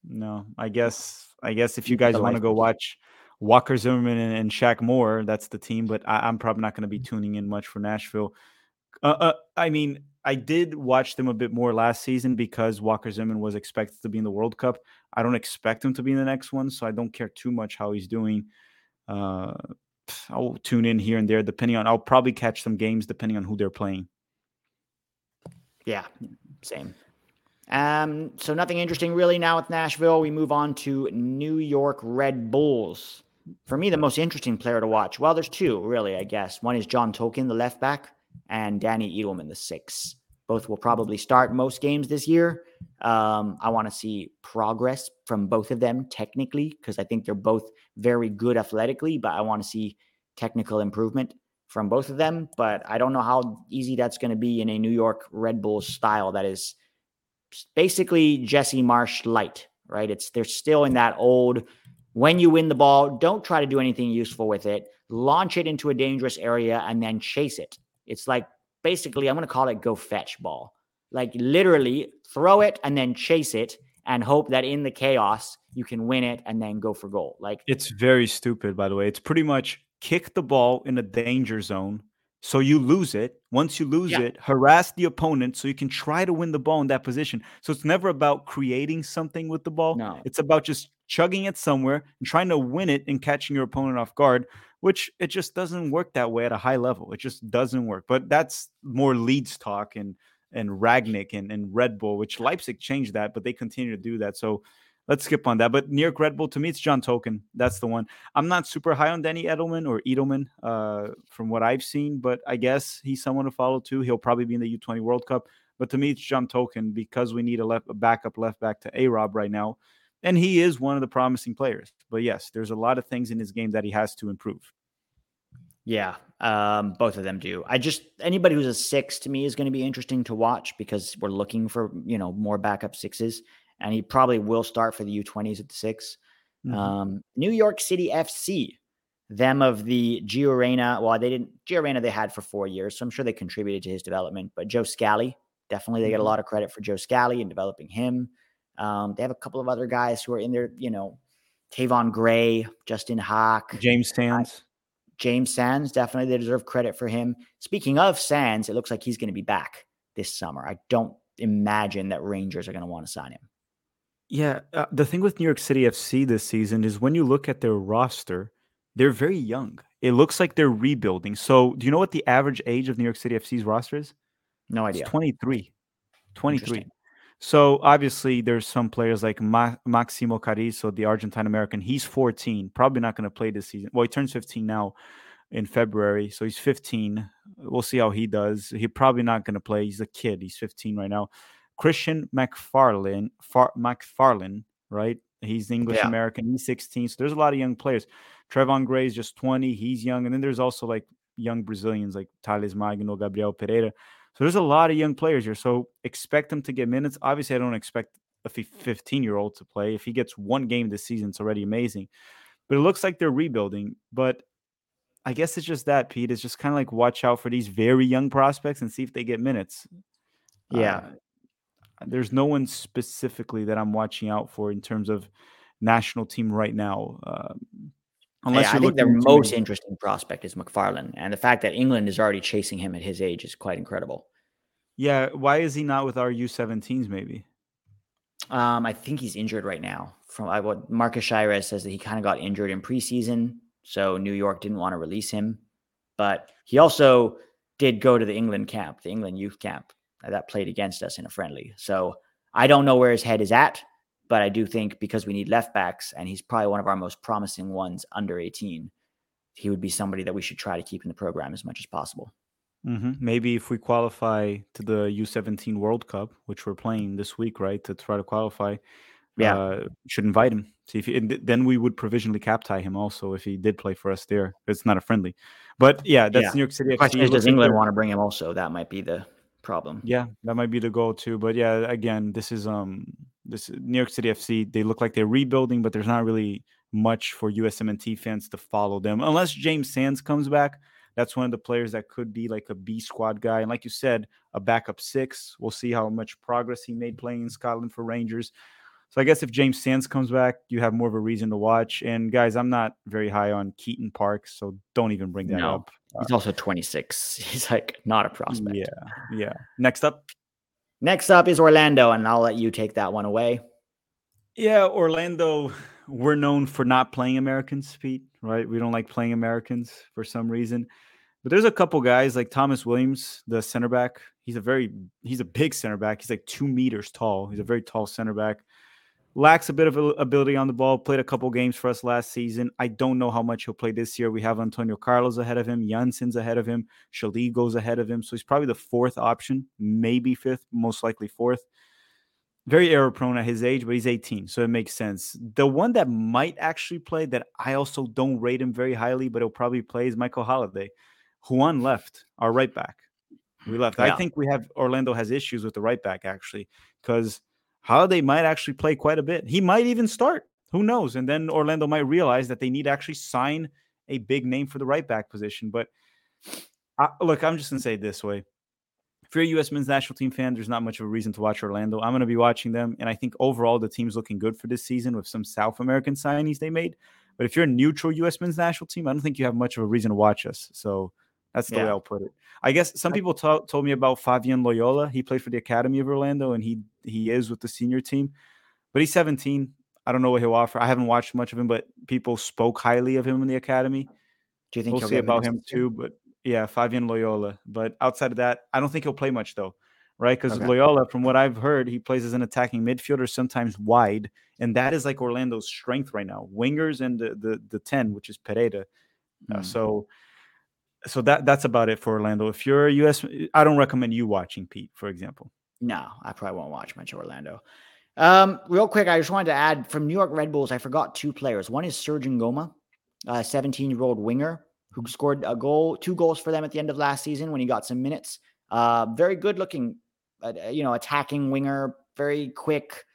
no. I guess I guess if you guys want to go watch Walker Zimmerman and, and Shaq Moore, that's the team. But I, am probably not going to be tuning in much for Nashville. Uh, uh, I mean, I did watch them a bit more last season because Walker Zimmerman was expected to be in the World Cup. I don't expect him to be in the next one, so I don't care too much how he's doing. Uh, I'll tune in here and there, depending on. I'll probably catch some games depending on who they're playing. Yeah, same. Um, so nothing interesting really now with Nashville. We move on to New York Red Bulls. For me, the most interesting player to watch. Well, there's two really, I guess. One is John Tolkin, the left back, and Danny Edelman, the six. Both will probably start most games this year. Um, I want to see progress from both of them technically because I think they're both very good athletically, but I want to see technical improvement from both of them. But I don't know how easy that's going to be in a New York Red Bull style that is basically Jesse Marsch light, right? It's they're still in that old when you win the ball, don't try to do anything useful with it. Launch it into a dangerous area and then chase it. It's like basically, I'm going to call it go fetch ball. Like literally throw it and then chase it and hope that in the chaos you can win it and then go for goal. Like it's very stupid, by the way. It's pretty much kick the ball in a danger zone, so you lose it. Once you lose yeah. it, harass the opponent so you can try to win the ball in that position. So it's never about creating something with the ball. No. It's about just chugging it somewhere and trying to win it and catching your opponent off guard, which it just doesn't work that way at a high level. It just doesn't work. But that's more Leeds talk and and Rangnick and, and Red Bull, which Leipzig changed that, but they continue to do that. So let's skip on that. But New York Red Bull, to me, it's John Tolkin. That's the one. I'm not super high on Danny Edelman or Edelman uh, from what I've seen, but I guess he's someone to follow too. He'll probably be in the U20 World Cup. But to me, it's John Tolkin because we need a left a backup left back to A Rob right now. And he is one of the promising players. But yes, there's a lot of things in his game that he has to improve. Yeah, um, both of them do. I just anybody who's a six to me is going to be interesting to watch because we're looking for you know more backup sixes and he probably will start for the U20s at the 6 mm-hmm. um, New York City FC, them of the Gio Reyna. Well, they didn't Gio Reyna they had for four years, so I'm sure they contributed to his development. But Joe Scally, definitely they get a mm-hmm. lot of credit for Joe Scally and developing him. Um, they have a couple of other guys who are in there, you know, Tayvon Gray, Justin Haak, James Sands. James Sands, definitely they deserve credit for him. Speaking of Sands, it looks like he's going to be back this summer. I don't imagine that Rangers are going to want to sign him. Yeah, uh, the thing with New York City FC this season is when you look at their roster, they're very young. It looks like they're rebuilding. So, do you know what the average age of New York City FC's roster is? No idea. It's 23. 23. So, obviously, there's some players like Ma- Maximo Carrizo, the Argentine American. He's 14, probably not going to play this season. Well, he turns 15 now in February. So, he's 15. We'll see how he does. He's probably not going to play. He's a kid. He's 15 right now. Christian McFarlane, Far, McFarlane, right? He's English American. He's 16. So there's a lot of young players. Tayvon Gray is just 20. He's young. And then there's also like young Brazilians like Thales Magno, Gabriel Pereira. So there's a lot of young players here. So expect them to get minutes. Obviously, I don't expect a 15 year old to play. If he gets one game this season, it's already amazing. But it looks like they're rebuilding. But I guess it's just that, Pete. It's just kind of like watch out for these very young prospects and see if they get minutes. Yeah. Uh, there's no one specifically that I'm watching out for in terms of national team right now. Uh, unless yeah, I think the most interesting prospect is McFarlane, and the fact that England is already chasing him at his age is quite incredible. Yeah, why is he not with our U17s? Maybe. Um, I think he's injured right now. From I, what Marcus Shires says that he kind of got injured in preseason, so New York didn't want to release him. But he also did go to the England camp, the England youth camp, that played against us in a friendly. So I don't know where his head is at, but I do think because we need left backs and he's probably one of our most promising ones under 18, he would be somebody that we should try to keep in the program as much as possible. Mm-hmm. Maybe if we qualify to the U17 World Cup, which we're playing this week, right, to try to qualify, yeah, uh, should invite him. See if he, then we would provisionally cap tie him also if he did play for us there. It's not a friendly, but yeah, that's yeah. New York City. Question is, does England want to bring him also? That might be the problem. Yeah, that might be the goal too. But yeah, again, this is um this New York City FC. They look like they're rebuilding, but there's not really much for USMNT fans to follow them unless James Sands comes back. That's one of the players that could be like a B squad guy, and like you said, a backup six. We'll see how much progress he made playing in Scotland for Rangers. So I guess if James Sands comes back, you have more of a reason to watch. And guys, I'm not very high on Keaton Park, so don't even bring that no, up. He's also 26. *laughs* He's like not a prospect. Yeah, yeah. Next up. Next up is Orlando, and I'll let you take that one away. Yeah, Orlando. We're known for not playing Americans, Pete. Right? We don't like playing Americans for some reason. But there's a couple guys like Thomas Williams, the center back. He's a very he's a big center back. He's like two meters tall. He's a very tall center back. Lacks a bit of ability on the ball. Played a couple games for us last season. I don't know how much he'll play this year. We have Antonio Carlos ahead of him. Jansson's ahead of him. Shalit goes ahead of him. So he's probably the fourth option, maybe fifth, most likely fourth. Very error prone at his age, but he's 18, so it makes sense. The one that might actually play that I also don't rate him very highly, but he'll probably play is Michael Halliday. Juan left, our right back. We left. Yeah. I think we have Orlando has issues with the right back actually, because Halliday might actually play quite a bit. He might even start. Who knows? And then Orlando might realize that they need to actually sign a big name for the right back position. But I, look, I'm just gonna say it this way: if you're a U.S. men's national team fan, there's not much of a reason to watch Orlando. I'm going to be watching them, and I think overall the team's looking good for this season with some South American signings they made. But if you're a neutral U.S. men's national team, I don't think you have much of a reason to watch us. So that's the yeah. way I'll put it. I guess some people t- told me about Favian Loyola. He played for the Academy of Orlando, and he he is with the senior team, but he's 17. I don't know what he'll offer. I haven't watched much of him, but people spoke highly of him in the academy. Do you think we'll see about him too? But yeah, Favian Loyola. But outside of that, I don't think he'll play much though, right? Because okay. Loyola, from what I've heard, he plays as an attacking midfielder, sometimes wide, and that is like Orlando's strength right now. Wingers and the the, the ten, which is Pereyra. Mm. Uh, so so that that's about it for Orlando. If you're a US, I don't recommend you watching Pete, for example. No, I probably won't watch much Orlando. Um, real quick, I just wanted to add from New York Red Bulls, I forgot two players. One is Serge Ngoma, a 17 year old winger who scored a goal, two goals for them at the end of last season when he got some minutes. Uh, very good looking, uh, you know, attacking winger, very quick,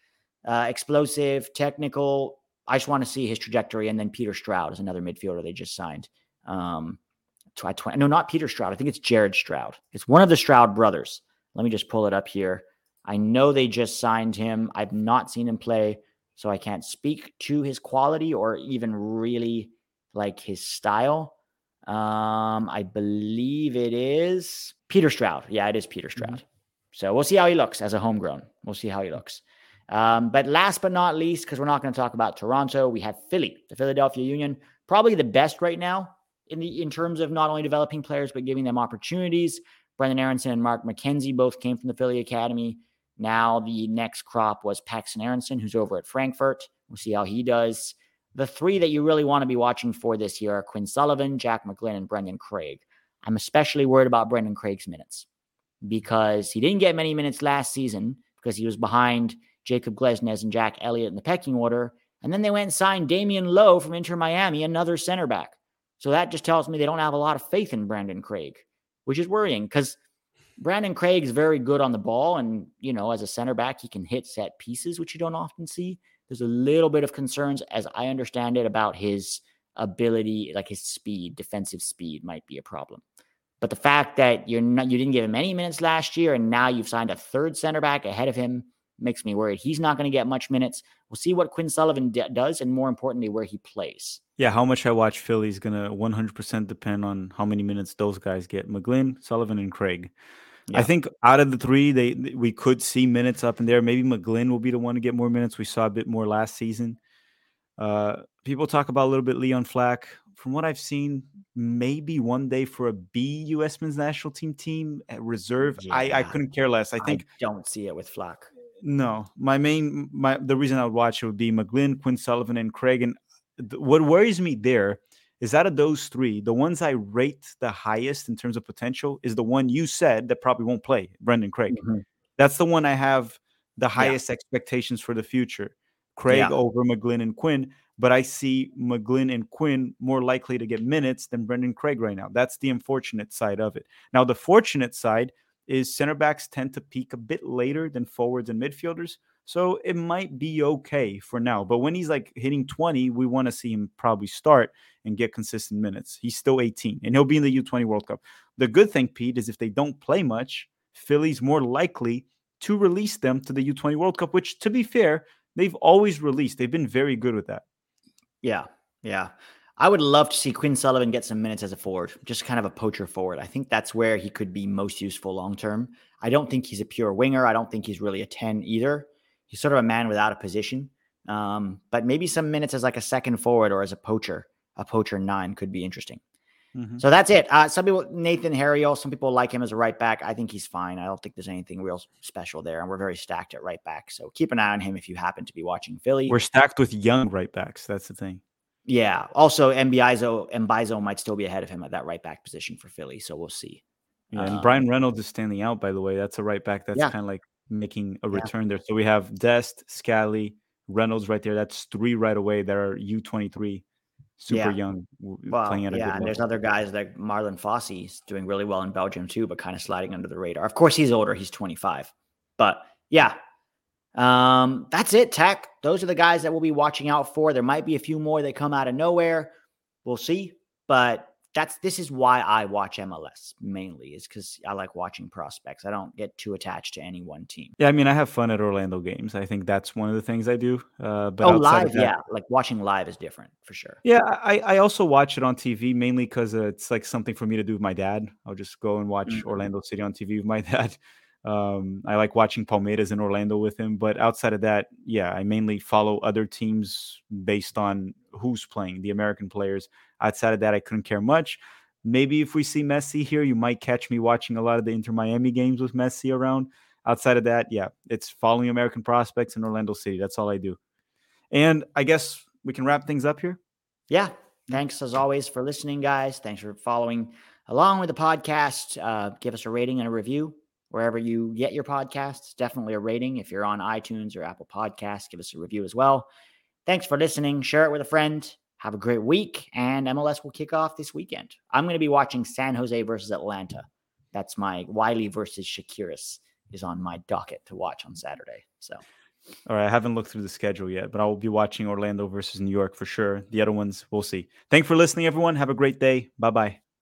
uh, explosive, technical. I just want to see his trajectory. And then Peter Stroud is another midfielder they just signed. Um, no, not Peter Stroud. I think it's Jared Stroud. It's one of the Stroud brothers. Let me just pull it up here. I know they just signed him. I've not seen him play, so I can't speak to his quality or even really like his style. Um, I believe it is Peter Stroud. Yeah, it is Peter mm-hmm. Stroud. Mm-hmm. So we'll see how he looks as a homegrown. We'll see how he looks. Um, but last but not least, because we're not going to talk about Toronto, we have Philly, the Philadelphia Union, probably the best right now in the in terms of not only developing players but giving them opportunities. Brenden Aaronson and Mark McKenzie both came from the Philly Academy. Now the next crop was Paxton Aaronson, who's over at Frankfurt. We'll see how he does. The three that you really want to be watching for this year are Quinn Sullivan, Jack McGlynn, and Brendan Craig. I'm especially worried about Brendan Craig's minutes because he didn't get many minutes last season because he was behind Jacob Glesnes and Jack Elliott in the pecking order. And then they went and signed Damian Lowe from Inter Miami, another center back. So that just tells me they don't have a lot of faith in Brandan Craig, which is worrying because Brandan Craig is very good on the ball. And, you know, as a center back, he can hit set pieces, which you don't often see. There's a little bit of concerns, as I understand it, about his ability, like his speed, defensive speed might be a problem. But the fact that you're not, you didn't give him any minutes last year, and now you've signed a third center back ahead of him makes me worried. He's not going to get much minutes. We'll see what Quinn Sullivan d- does, and more importantly, where he plays. Yeah, how much I watch Philly is going to 100% depend on how many minutes those guys get McGlynn, Sullivan, and Craig. Yeah. I think out of the three, they we could see minutes up in there. Maybe McGlynn will be the one to get more minutes. We saw a bit more last season. Uh, people talk about a little bit Leon Flach. From what I've seen, maybe one day for a B U.S. men's national team team at reserve. Yeah. I, I couldn't care less. I think I don't see it with Flach. No, my main my the reason I would watch it would be McGlynn, Quinn Sullivan, and Craig. And what worries me there is out of those three, the ones I rate the highest in terms of potential is the one you said that probably won't play, Brendan Craig. Mm-hmm. That's the one I have the highest yeah. expectations for the future. Craig yeah. over McGlynn and Quinn, but I see McGlynn and Quinn more likely to get minutes than Brendan Craig right now. That's the unfortunate side of it. Now, the fortunate side is center backs tend to peak a bit later than forwards and midfielders. So it might be okay for now. But when he's like hitting 20, we want to see him probably start and get consistent minutes. He's still 18 and he'll be in the U20 World Cup. The good thing, Pete, is if they don't play much, Philly's more likely to release them to the U20 World Cup, which to be fair, they've always released. They've been very good with that. Yeah. Yeah. I would love to see Quinn Sullivan get some minutes as a forward, just kind of a poacher forward. I think that's where he could be most useful long term. I don't think he's a pure winger. I don't think he's really a 10 either. He's sort of a man without a position. Um, but maybe some minutes as like a second forward or as a poacher, a poacher nine could be interesting. Mm-hmm. So that's it. Uh, some people, Nathan Harriel, some people like him as a right back. I think he's fine. I don't think there's anything real special there. And we're very stacked at right back. So keep an eye on him if you happen to be watching Philly. We're stacked with young right backs. That's the thing. Yeah. Also, Mbaizo, Mbaizo might still be ahead of him at that right back position for Philly. So we'll see. Yeah, and um, Bryan Reynolds is standing out, by the way. That's a right back that's yeah. kind of like making a return yeah. there. So we have Dest, Scally, Reynolds right there. That's three right away that are U23 super yeah. young well, playing at a yeah, and there's other guys like Marlon Fossey's doing really well in Belgium too, but kind of sliding under the radar. Of course, he's older; he's 25. But yeah, um, that's it. Tech. Those are the guys that we'll be watching out for. There might be a few more that come out of nowhere. We'll see, but that's this is why I watch MLS mainly is because I like watching prospects. I don't get too attached to any one team. Yeah, I mean, I have fun at Orlando games. I think that's one of the things I do. Uh, but oh, live, that, yeah, like watching live is different for sure. Yeah, I, I also watch it on TV mainly because uh, it's like something for me to do with my dad. I'll just go and watch mm-hmm. Orlando City on TV with my *laughs* dad. Um, I like watching Palmeiras in Orlando with him, but outside of that, yeah, I mainly follow other teams based on who's playing the American players. Outside of that, I couldn't care much. Maybe if we see Messi here, you might catch me watching a lot of the Inter Miami games with Messi around. Outside of that, yeah, it's following American prospects in Orlando City. That's all I do. And I guess we can wrap things up here. Yeah. Thanks as always for listening, guys. Thanks for following along with the podcast. Uh, give us a rating and a review wherever you get your podcasts. Definitely a rating. If you're on iTunes or Apple Podcasts, give us a review as well. Thanks for listening. Share it with a friend. Have a great week, and MLS will kick off this weekend. I'm going to be watching San Jose versus Atlanta. That's my Wiley versus Shakiris is on my docket to watch on Saturday. So, all right, I haven't looked through the schedule yet, but I will be watching Orlando versus New York for sure. The other ones, we'll see. Thanks for listening, everyone. Have a great day. Bye bye.